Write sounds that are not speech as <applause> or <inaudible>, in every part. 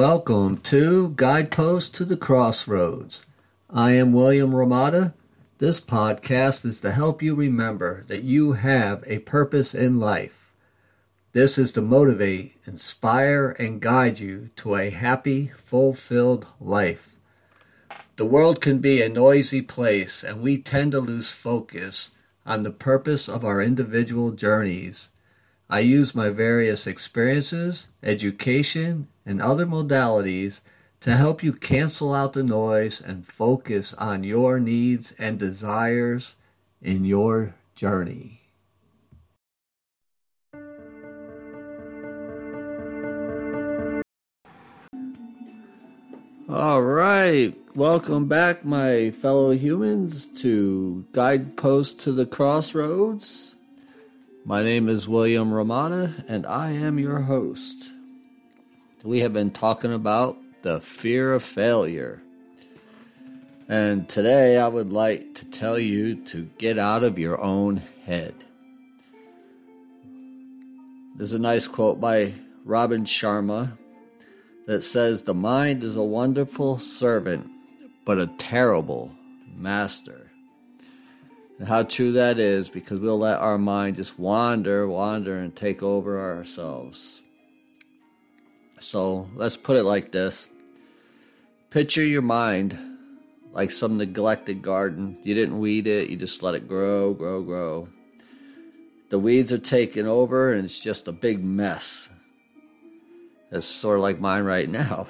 Welcome to Guidepost to the Crossroads. I am William Hromada. This podcast is to help you remember that you have a purpose in life. This is to motivate, inspire, and guide you to a happy, fulfilled life. The world can be a noisy place, and we tend to lose focus on the purpose of our individual journeys. I use my various experiences, education, and other modalities to help you cancel out the noise and focus on your needs and desires in your journey. All right, welcome back, my fellow humans, to Guidepost to the Crossroads. My name is William Hromada, and I am your host we have been talking about the fear of failure. And today I would like to tell you to get out of your own head. There's a nice quote by Robin Sharma that says, The mind is a wonderful servant, but a terrible master. And how true that is because we'll let our mind just wander, wander, and take over ourselves. So let's put it like this Picture your mind like some neglected garden. You didn't weed it, you just let it grow, grow, grow. The weeds are taking over and it's just a big mess. It's sort of like mine right now.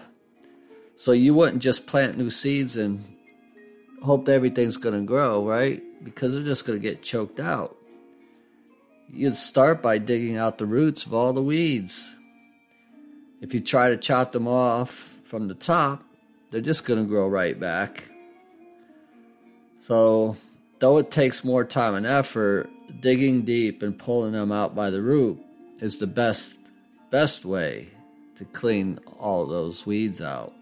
So you wouldn't just plant new seeds and hope that everything's going to grow, right? Because they're just going to get choked out. You'd start by digging out the roots of all the weeds. If you try to chop them off from the top, they're just going to grow right back. So, though it takes more time and effort, digging deep and pulling them out by the root is the best best way to clean all those weeds out.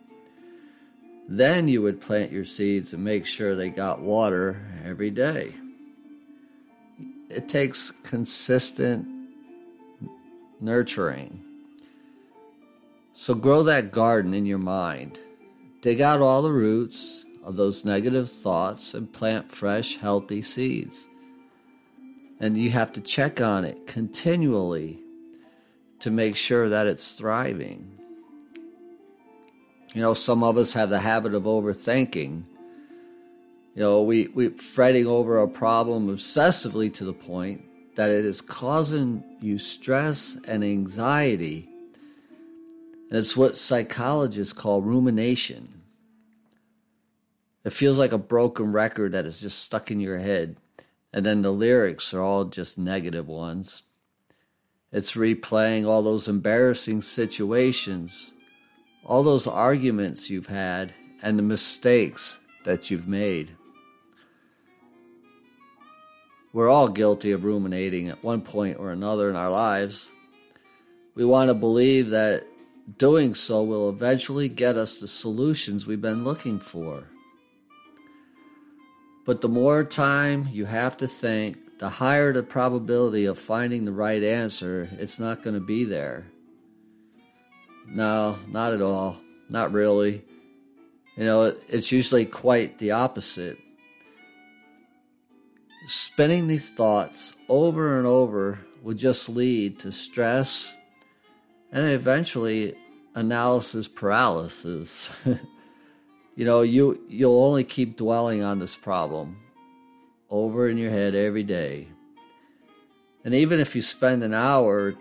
Then you would plant your seeds and make sure they got water every day. It takes consistent nurturing so grow that garden in your mind. Dig out all the roots of those negative thoughts and plant fresh, healthy seeds. And you have to check on it continually to make sure that it's thriving. You know, some of us have the habit of overthinking. You know, we, we fretting over a problem obsessively to the point that it is causing you stress and anxiety and it's what psychologists call rumination. It feels like a broken record that is just stuck in your head, and then the lyrics are all just negative ones. It's replaying all those embarrassing situations, all those arguments you've had, and the mistakes that you've made. We're all guilty of ruminating at one point or another in our lives. We want to believe that Doing so will eventually get us the solutions we've been looking for. But the more time you have to think, the higher the probability of finding the right answer. It's not going to be there. No, not at all. Not really. You know, it's usually quite the opposite. Spinning these thoughts over and over will just lead to stress and eventually analysis paralysis. <laughs> you know, you you'll only keep dwelling on this problem over in your head every day. And even if you spend an hour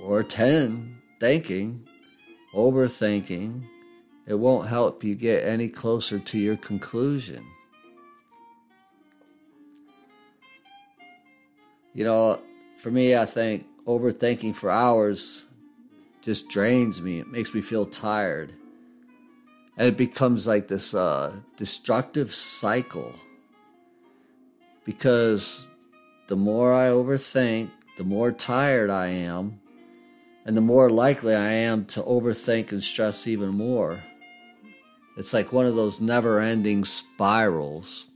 or 10 thinking, overthinking, it won't help you get any closer to your conclusion. You know, for me, I think overthinking for hours just drains me. It makes me feel tired. And it becomes like this uh, destructive cycle. Because the more I overthink, the more tired I am, and the more likely I am to overthink and stress even more. It's like one of those never ending spirals.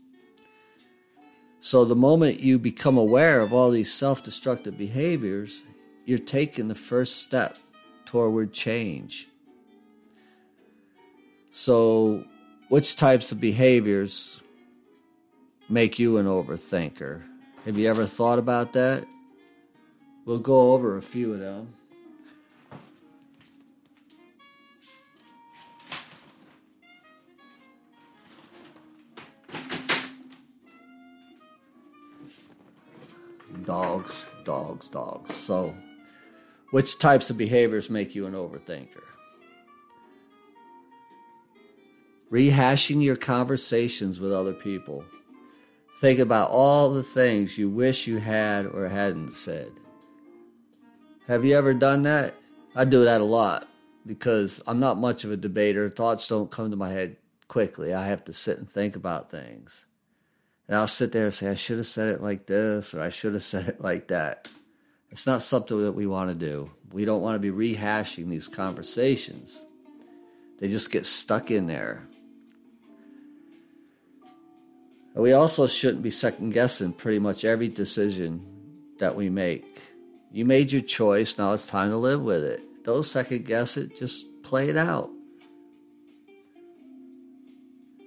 So, the moment you become aware of all these self destructive behaviors, you're taking the first step toward change. So, which types of behaviors make you an overthinker? Have you ever thought about that? We'll go over a few of them. Dogs, dogs, dogs. So, which types of behaviors make you an overthinker? Rehashing your conversations with other people. Think about all the things you wish you had or hadn't said. Have you ever done that? I do that a lot because I'm not much of a debater. Thoughts don't come to my head quickly. I have to sit and think about things. And I'll sit there and say, I should have said it like this or I should have said it like that. It's not something that we want to do. We don't want to be rehashing these conversations. They just get stuck in there. we also shouldn't be second guessing pretty much every decision that we make. You made your choice, now it's time to live with it. Don't second guess it, just play it out.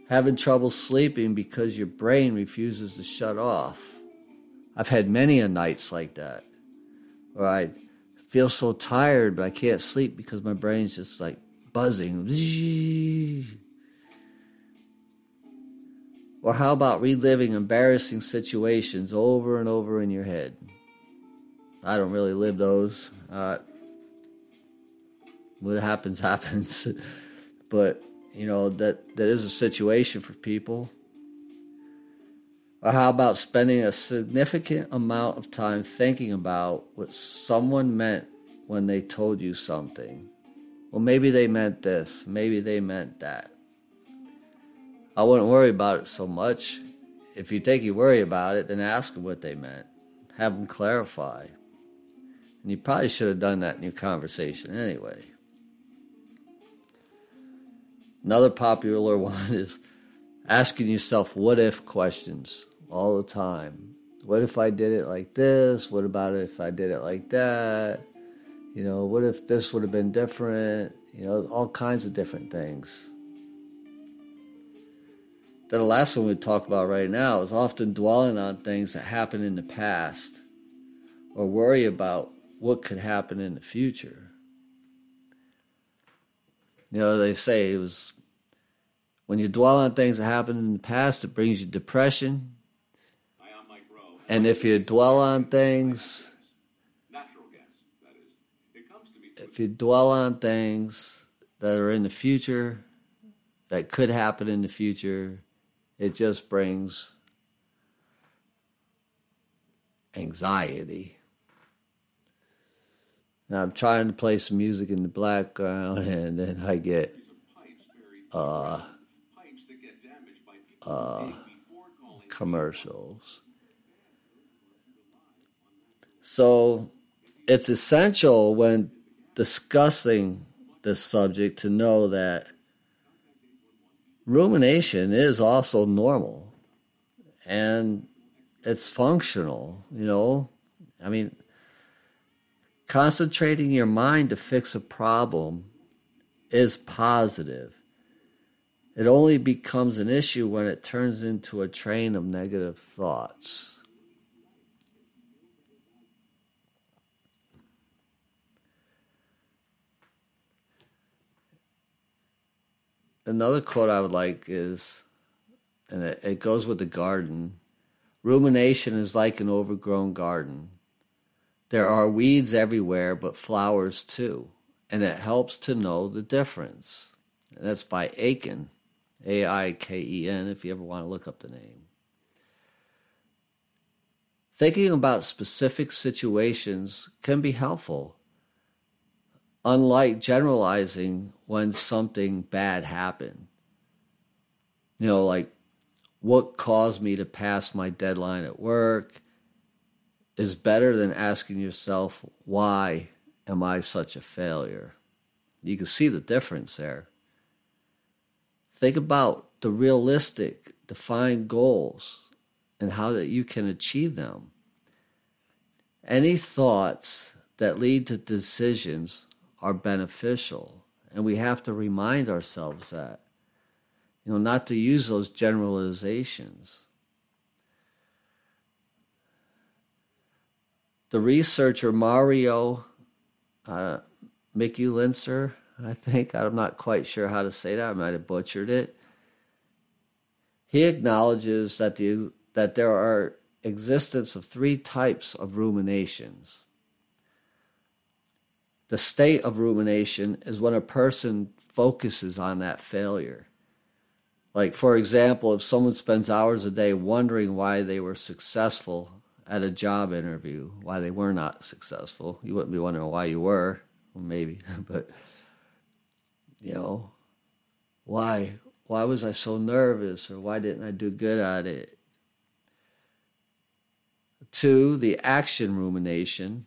Having trouble sleeping because your brain refuses to shut off. I've had many a nights like that where I feel so tired but I can't sleep because my brain's just like buzzing. Or how about reliving embarrassing situations over and over in your head? I don't really live those. Uh, what happens, <laughs> happens. but, you know, that, that is a situation for people. Or how about spending a significant amount of time thinking about what someone meant when they told you something? Well, maybe they meant this, maybe they meant that. I wouldn't worry about it so much. If you think you worry about it, then ask them what they meant. Have them clarify. And you probably should have done that in your conversation anyway. Another popular <laughs> one is asking yourself what if questions all the time. What if I did it like this? What about if I did it like that? You know, what if this would have been different? You know, all kinds of different things. Then the last one we talk about right now is often dwelling on things that happened in the past or worry about what could happen in the future. You know, they say it was when you dwell on things that happened in the past, it brings you depression. And if you dwell on things, if you dwell on things that are in the future, that could happen in the future, it just brings anxiety. Now I'm trying to play some music in the background, <laughs> and then I get uh, uh, commercials. So it's essential when discussing this subject to know that rumination is also normal and it's functional, you know. I mean, concentrating your mind to fix a problem is positive. It only becomes an issue when it turns into a train of negative thoughts. Another quote I would like is, and it, it goes with the garden rumination is like an overgrown garden. There are weeds everywhere, but flowers too, and it helps to know the difference. And that's by Aiken, A I K E N, if you ever want to look up the name. Thinking about specific situations can be helpful unlike generalizing when something bad happened. You know, like what caused me to pass my deadline at work is better than asking yourself, why am I such a failure? You can see the difference there. Think about the realistic, defined goals and how that you can achieve them. Any thoughts that lead to decisions are beneficial. And we have to remind ourselves that. You know, not to use those generalizations. The researcher Mario uh, Mikulincer, I think, I'm not quite sure how to say that, I might have butchered it. He acknowledges that the that there are existence of three types of ruminations. The state of rumination is when a person focuses on that failure. Like, for example, if someone spends hours a day wondering why they were successful at a job interview, why they were not successful, you wouldn't be wondering why you were, well, maybe, <laughs> but, you know, why? Why was I so nervous or why didn't I do good at it? Two, the action rumination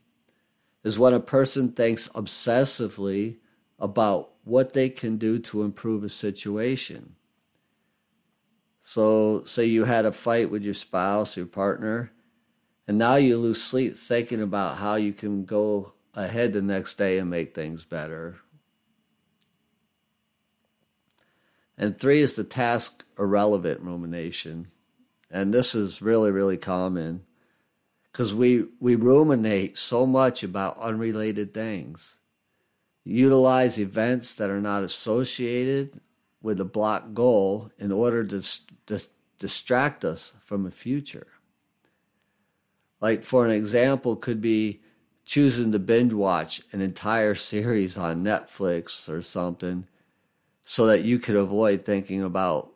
is when a person thinks obsessively about what they can do to improve a situation. So, say you had a fight with your spouse, your partner, and now you lose sleep thinking about how you can go ahead the next day and make things better. And three is the task irrelevant rumination. And this is really, really common because we, we ruminate so much about unrelated things. Utilize events that are not associated with a block goal in order to, to distract us from a future. Like, for an example, could be choosing to binge watch an entire series on Netflix or something so that you could avoid thinking about,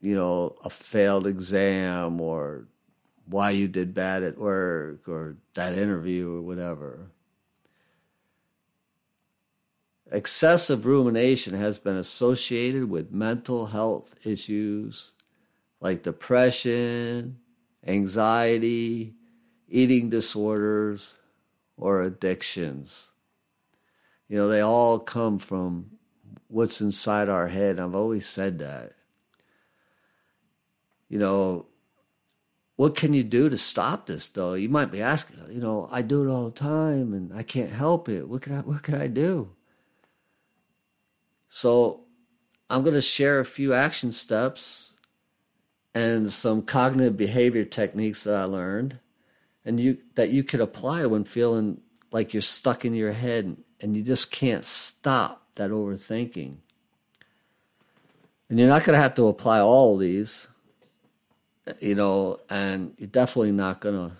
you know, a failed exam or why you did bad at work or that interview or whatever. Excessive rumination has been associated with mental health issues like depression, anxiety, eating disorders, or addictions. You know, they all come from what's inside our head. I've always said that. You know, what can you do to stop this though? You might be asking, you know, I do it all the time and I can't help it. What can I what can I do? So I'm going to share a few action steps and some cognitive behavior techniques that I learned and you that you could apply when feeling like you're stuck in your head and you just can't stop that overthinking. And you're not going to have to apply all of these you know, and you're definitely not going to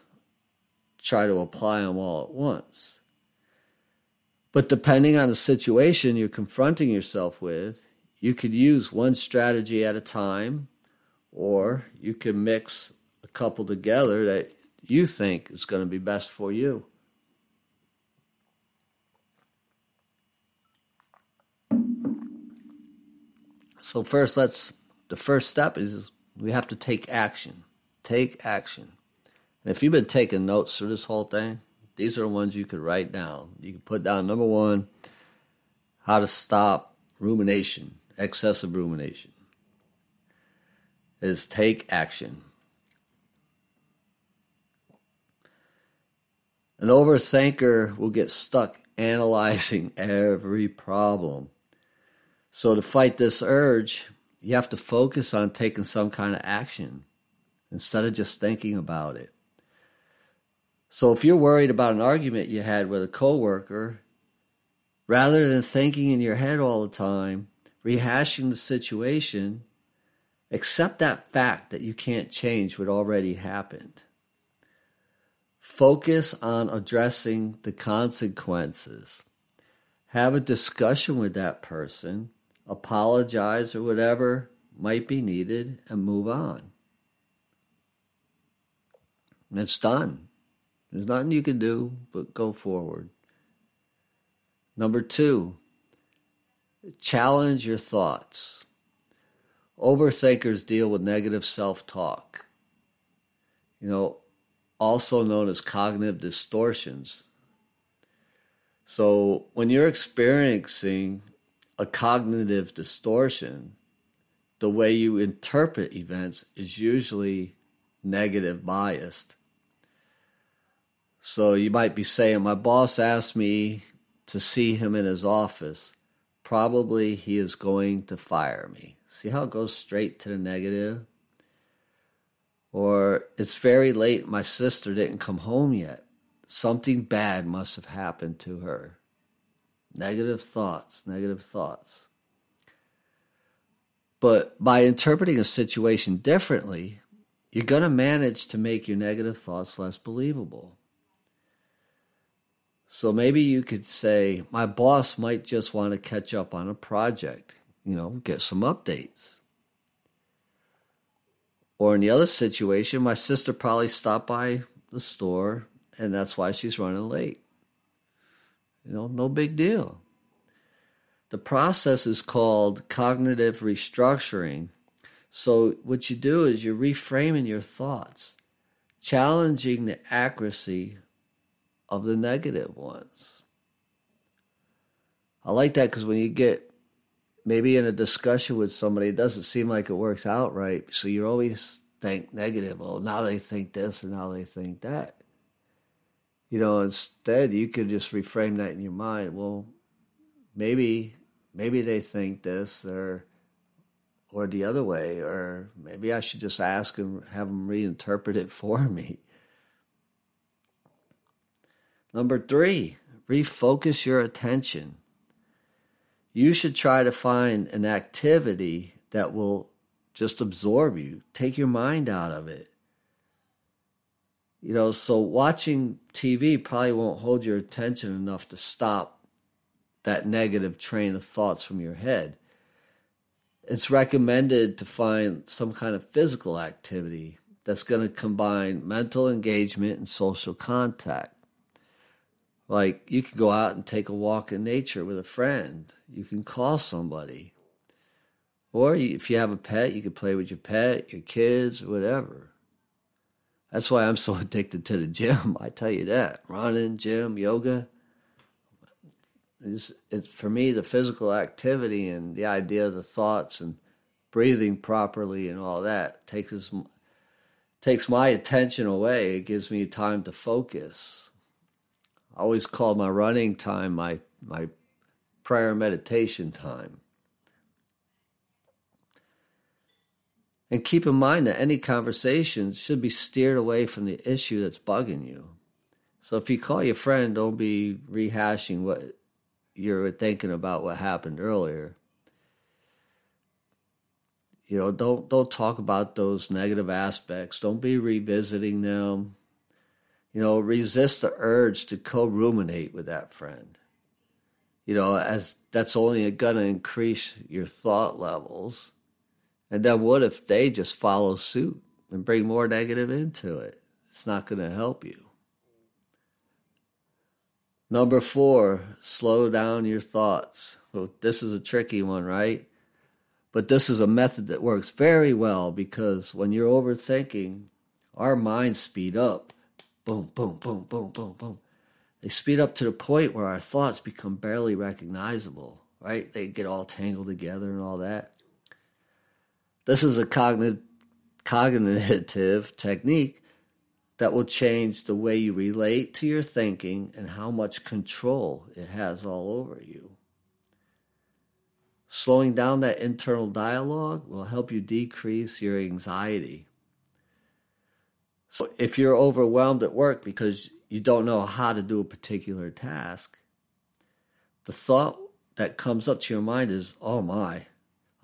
try to apply them all at once. But depending on the situation you're confronting yourself with, you could use one strategy at a time, or you can mix a couple together that you think is going to be best for you. So first let's the first step is we have to take action. Take action. And if you've been taking notes through this whole thing, these are the ones you could write down. You can put down number one, how to stop rumination, excessive rumination. Is take action. An overthinker will get stuck analyzing <laughs> every problem. So, to fight this urge, you have to focus on taking some kind of action instead of just thinking about it. So if you're worried about an argument you had with a coworker, rather than thinking in your head all the time, rehashing the situation, accept that fact that you can't change what already happened. Focus on addressing the consequences. Have a discussion with that person apologize or whatever might be needed, and move on. And it's done. There's nothing you can do but go forward. Number two, challenge your thoughts. Overthinkers deal with negative self talk, you know, also known as cognitive distortions. So when you're experiencing a cognitive distortion. The way you interpret events is usually negative biased. So you might be saying, My boss asked me to see him in his office. Probably he is going to fire me. See how it goes straight to the negative? Or it's very late, my sister didn't come home yet. Something bad must have happened to her. Negative thoughts, negative thoughts. But by interpreting a situation differently, you're going to manage to make your negative thoughts less believable. So maybe you could say, My boss might just want to catch up on a project, you know, get some updates. Or in the other situation, my sister probably stopped by the store and that's why she's running late. You know, no big deal. The process is called cognitive restructuring. So, what you do is you're reframing your thoughts, challenging the accuracy of the negative ones. I like that because when you get maybe in a discussion with somebody, it doesn't seem like it works out right. So you're always think negative. Oh, now they think this or now they think that. You know, instead you could just reframe that in your mind. Well, maybe maybe they think this or or the other way, or maybe I should just ask and have them reinterpret it <laughs> for me. Number three, refocus your attention you should try to find an activity that will just absorb you, take your mind out of it. You know, so watching TV probably won't hold your attention enough to stop that negative train of thoughts from your head. It's recommended to find some kind of physical activity that's going to combine mental engagement and social contact. Like you could go out and take a walk in nature with a friend you can call somebody. Or if you have a pet, you can play with your pet, your kids, whatever. That's why I'm so <laughs> addicted to the gym. I tell you that. Running, gym, yoga. It's, it's for me the physical activity and the idea of the thoughts and breathing properly and all that takes takes my attention away. It gives me time to focus. I always call my running time my my prayer meditation time. And keep in mind that any conversation should be steered away from the issue that's bugging you. So if you call your friend, don't be rehashing what you're thinking about what happened earlier. You know, don't don't talk about those negative aspects. Don't be revisiting them. You know, resist the urge to co-ruminate with that friend you know, as that's only going to increase your thought levels. And then what if they just follow suit and bring more negative into it? It's not going to help you. Number four, slow down your thoughts. Well, this is a tricky one, right? But this is a method that works very well because when you're overthinking, our minds speed up. Boom, boom, boom, boom, boom, boom. They speed up to the point where our thoughts become barely recognizable, right? They get all tangled together and all that. This is a cognitive, <laughs> technique that will change the way you relate to your thinking and how much control it has all over you. Slowing down that internal dialogue will help you decrease your anxiety. So if you're overwhelmed at work because you don't know how to do a particular task, the thought that comes up to your mind is, oh my,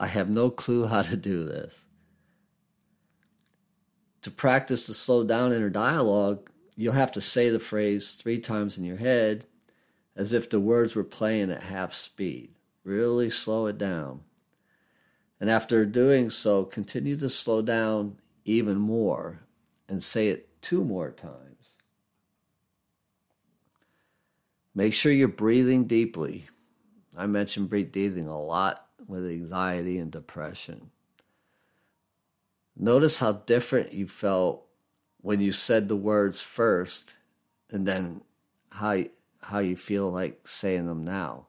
I have no clue how to do this. To practice the slow down inner dialogue, you'll have to say the phrase three times in your head as if the words were playing at half speed. Really slow it down. And after doing so, continue to slow down even more and say it two more times. Make sure you're breathing deeply. I mentioned breathing a lot with anxiety and depression. Notice how different you felt when you said the words first and then how how you feel like saying them now.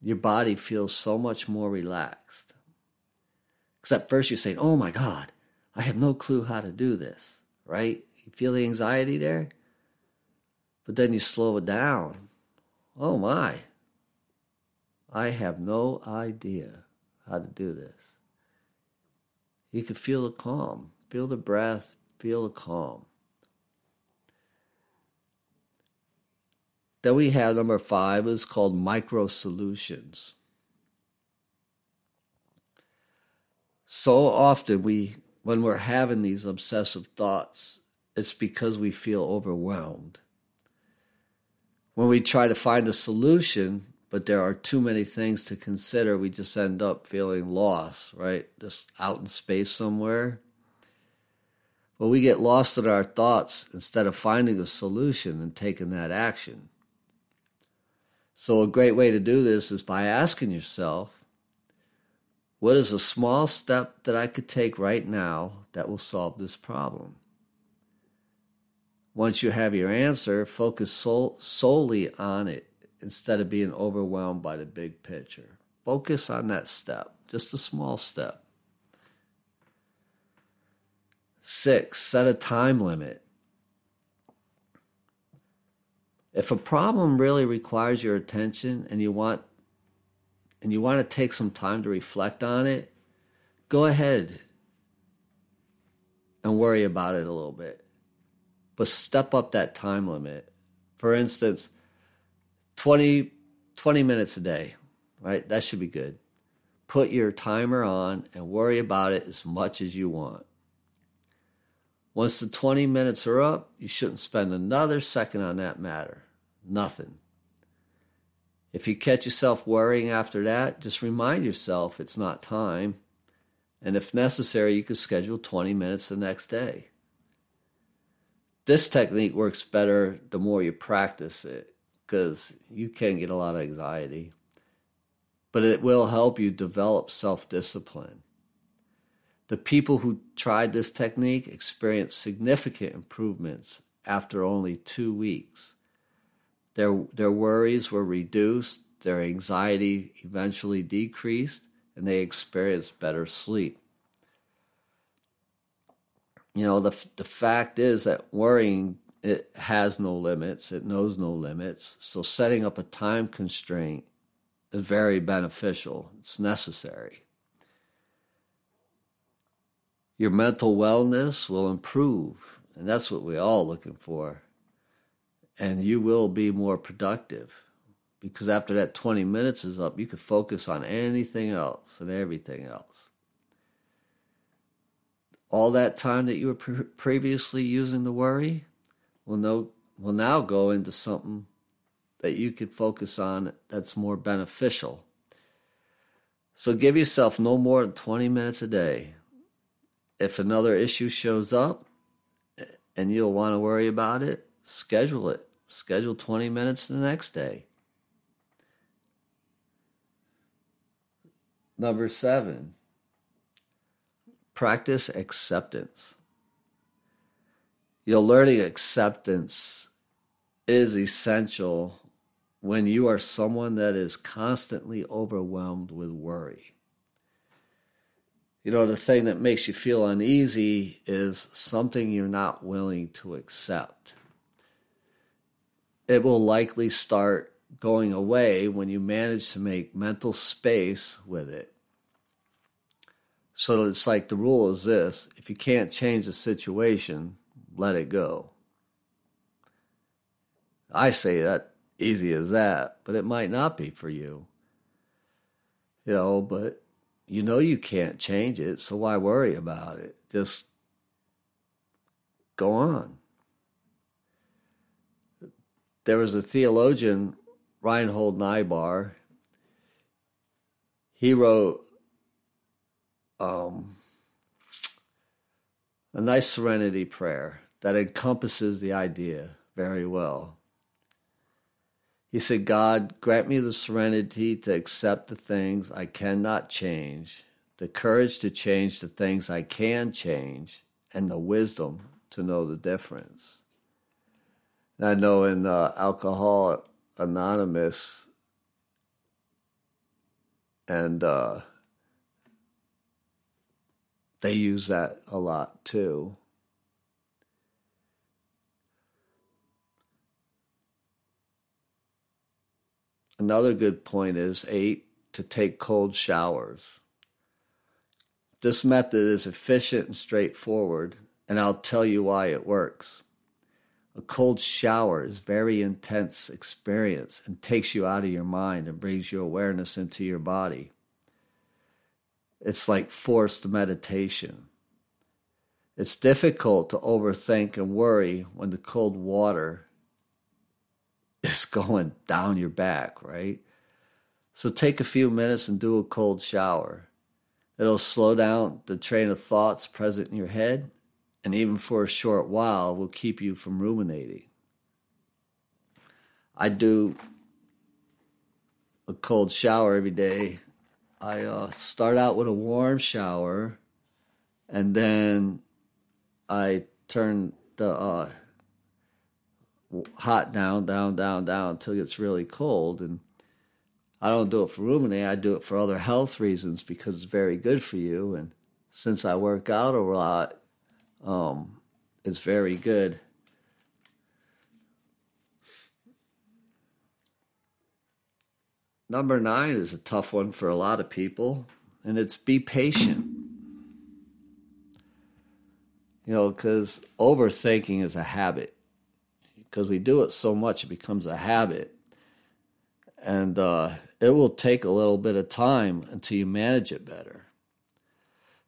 Your body feels so much more relaxed. Because at first you're saying, "Oh my god, I have no clue how to do this." Right? You feel the anxiety there? But then you slow it down. Oh my. I have no idea how to do this. You can feel the calm, feel the breath, feel the calm. Then we have number five is called micro solutions. So often we when we're having these obsessive thoughts, it's because we feel overwhelmed. When we try to find a solution, but there are too many things to consider, we just end up feeling lost, right? Just out in space somewhere. Well, we get lost in our thoughts instead of finding a solution and taking that action. So, a great way to do this is by asking yourself, what is a small step that I could take right now that will solve this problem? Once you have your answer, focus sol- solely on it instead of being overwhelmed by the big picture. Focus on that step, just a small step. Six, set a time limit. If a problem really requires your attention and you want and you want to take some time to reflect on it, go ahead and worry about it a little bit. But step up that time limit. For instance, 20, 20 minutes a day, right? That should be good. Put your timer on and worry about it as much as you want. Once the 20 minutes are up, you shouldn't spend another second on that matter. Nothing. If you catch yourself worrying after that, just remind yourself it's not time. And if necessary, you could schedule 20 minutes the next day. This technique works better the more you practice it because you can get a lot of anxiety. But it will help you develop self discipline. The people who tried this technique experienced significant improvements after only two weeks. Their, their worries were reduced, their anxiety eventually decreased, and they experienced better sleep. You know, the, the fact is that worrying it has no limits, it knows no limits. So setting up a time constraint is very beneficial. It's necessary. Your mental wellness will improve, and that's what we're all looking for and you will be more productive because after that 20 minutes is up, you can focus on anything else and everything else. All that time that you were pre- previously using to worry will, no, will now go into something that you could focus on that's more beneficial. So give yourself no more than 20 minutes a day. If another issue shows up eh, and you'll want to worry about it, schedule it Schedule 20 minutes the next day. Number seven, practice acceptance. You know, learning acceptance is essential when you are someone that is constantly overwhelmed with worry. You know, the thing that makes you feel uneasy is something you're not willing to accept it will likely start going away when you manage to make mental space with it. So it's like the rule is this if you can't change the situation, let it go. I say that easy as that, but it might not be for you. You know, but you know you can't change it, so why worry about it? Just go on there was a theologian, Reinhold Niebuhr. He wrote um, a nice serenity prayer that encompasses the idea very well. He said, God, grant me the serenity to accept the things I cannot change, the courage to change the things I can change, and the wisdom to know the difference. I know in uh, Alcohol Anonymous and uh, they use that a lot too. Another good point is eight to take cold showers. This method is efficient and straightforward, and I'll tell you why it works. A cold shower is very intense experience and takes you out of your mind and brings your awareness into your body. It's like forced meditation. It's difficult to overthink and worry when the cold water is <laughs> going down your back, right? So take a few minutes and do a cold shower. It'll slow down the train of thoughts present in your head, and even for a short while, will keep you from ruminating. I do a cold shower every day. I uh, start out with a warm shower, and then I turn the uh, hot down, down, down, down until it gets really cold. And I don't do it for ruminating. I do it for other health reasons because it's very good for you. And since I work out a lot, um, it's very good. Number nine is a tough one for a lot of people, and it's be patient. You know, because overthinking is a habit. Because we do it so much, it becomes a habit. And uh, it will take a little bit of time until you manage it better.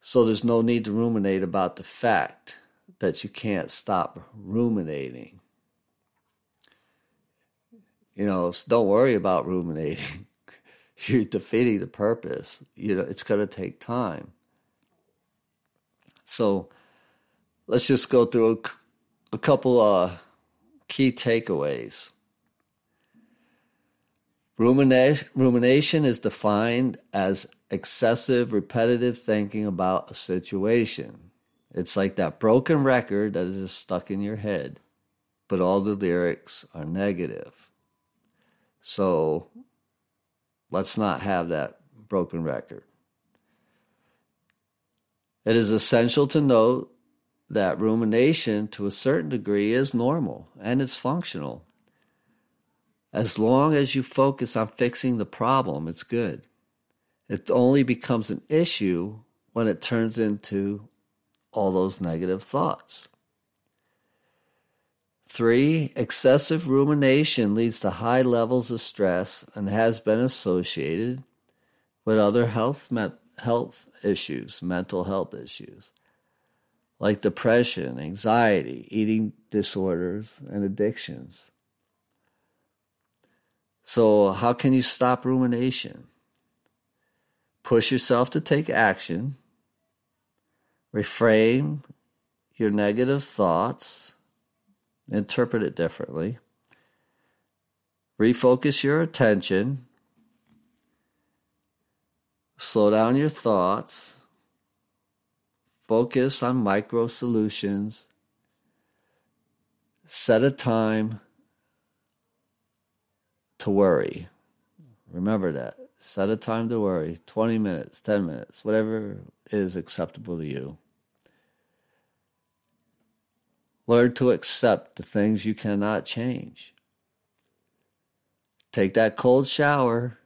So there's no need to ruminate about the fact that you can't stop ruminating. You know, don't worry about ruminating. <laughs> You're defeating the purpose. You know, it's going to take time. So let's just go through a, a couple uh, key takeaways. Rumination is defined as excessive, repetitive thinking about a situation. It's like that broken record that is stuck in your head, but all the lyrics are negative. So let's not have that broken record. It is essential to note that rumination, to a certain degree, is normal and it's functional. As long as you focus on fixing the problem, it's good. It only becomes an issue when it turns into all those negative thoughts. Three, excessive rumination leads to high levels of stress and has been associated with other health, health issues, mental health issues, like depression, anxiety, eating disorders, and addictions. So, how can you stop rumination? Push yourself to take action, reframe your negative thoughts, interpret it differently, refocus your attention, slow down your thoughts, focus on micro solutions, set a time to worry. Remember that. Set a time to worry 20 minutes, 10 minutes, whatever is acceptable to you. Learn to accept the things you cannot change. Take that cold shower.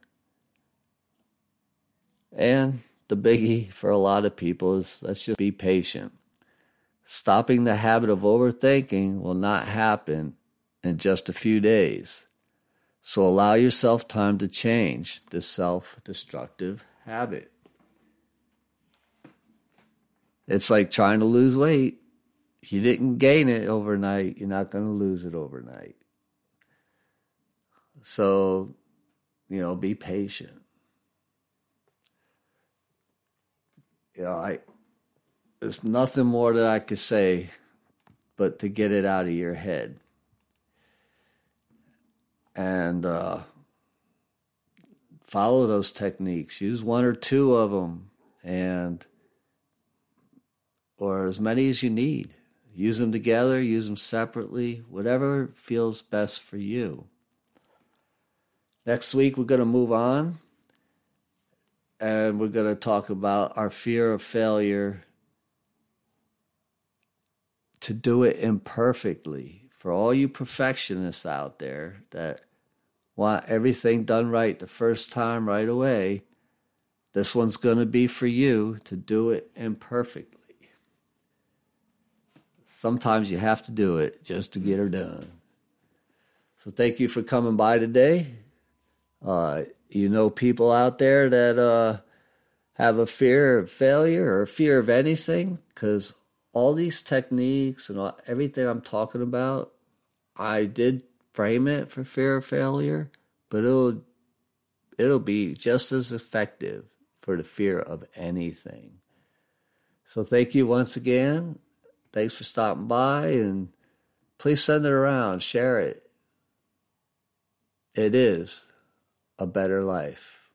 And the biggie for a lot of people is let's just be patient. Stopping the habit of overthinking will not happen in just a few days. So allow yourself time to change this self destructive habit. It's like trying to lose weight. If you didn't gain it overnight, you're not going to lose it overnight. So, you know, be patient. You know, I there's nothing more that I could say but to get it out of your head and uh, follow those techniques. Use one or two of them, and or as many as you need. Use them together, use them separately, whatever feels best for you. Next week, we're going to move on and we're going to talk about our fear of failure to do it imperfectly for all you perfectionists out there that want everything done right the first time right away, This one's going to be for you to do it imperfectly. Sometimes you have to do it just to get her done. So thank you for coming by today. Uh, you know people out there that uh, have a fear of failure or fear of anything because all these techniques and all, everything I'm talking about, I did frame it for fear of failure, but it'll it'll be just as effective for the fear of anything. So thank you once again. Thanks for stopping by and please send it around, share it. It is a better life.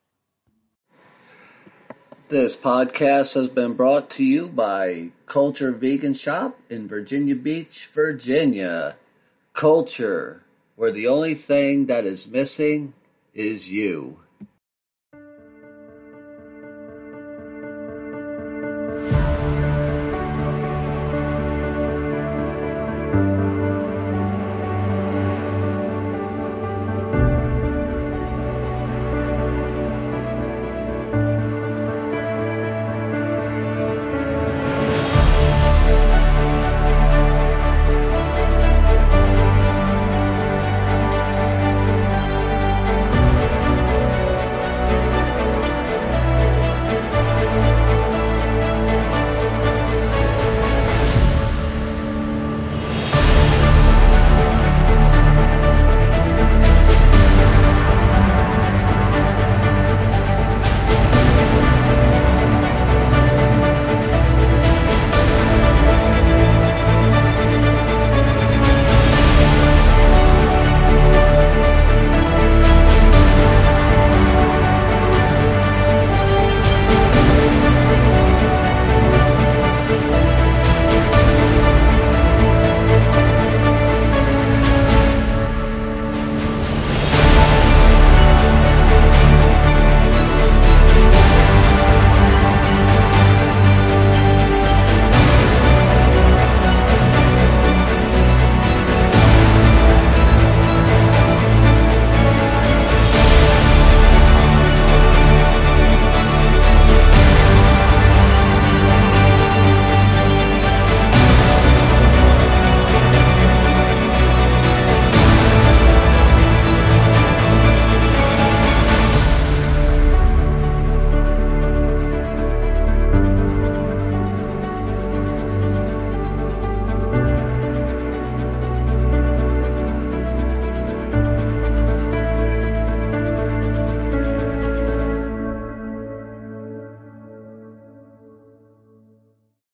This podcast has been brought to you by Culture Vegan Shop in Virginia Beach, Virginia. Culture, where the only thing that is missing is you.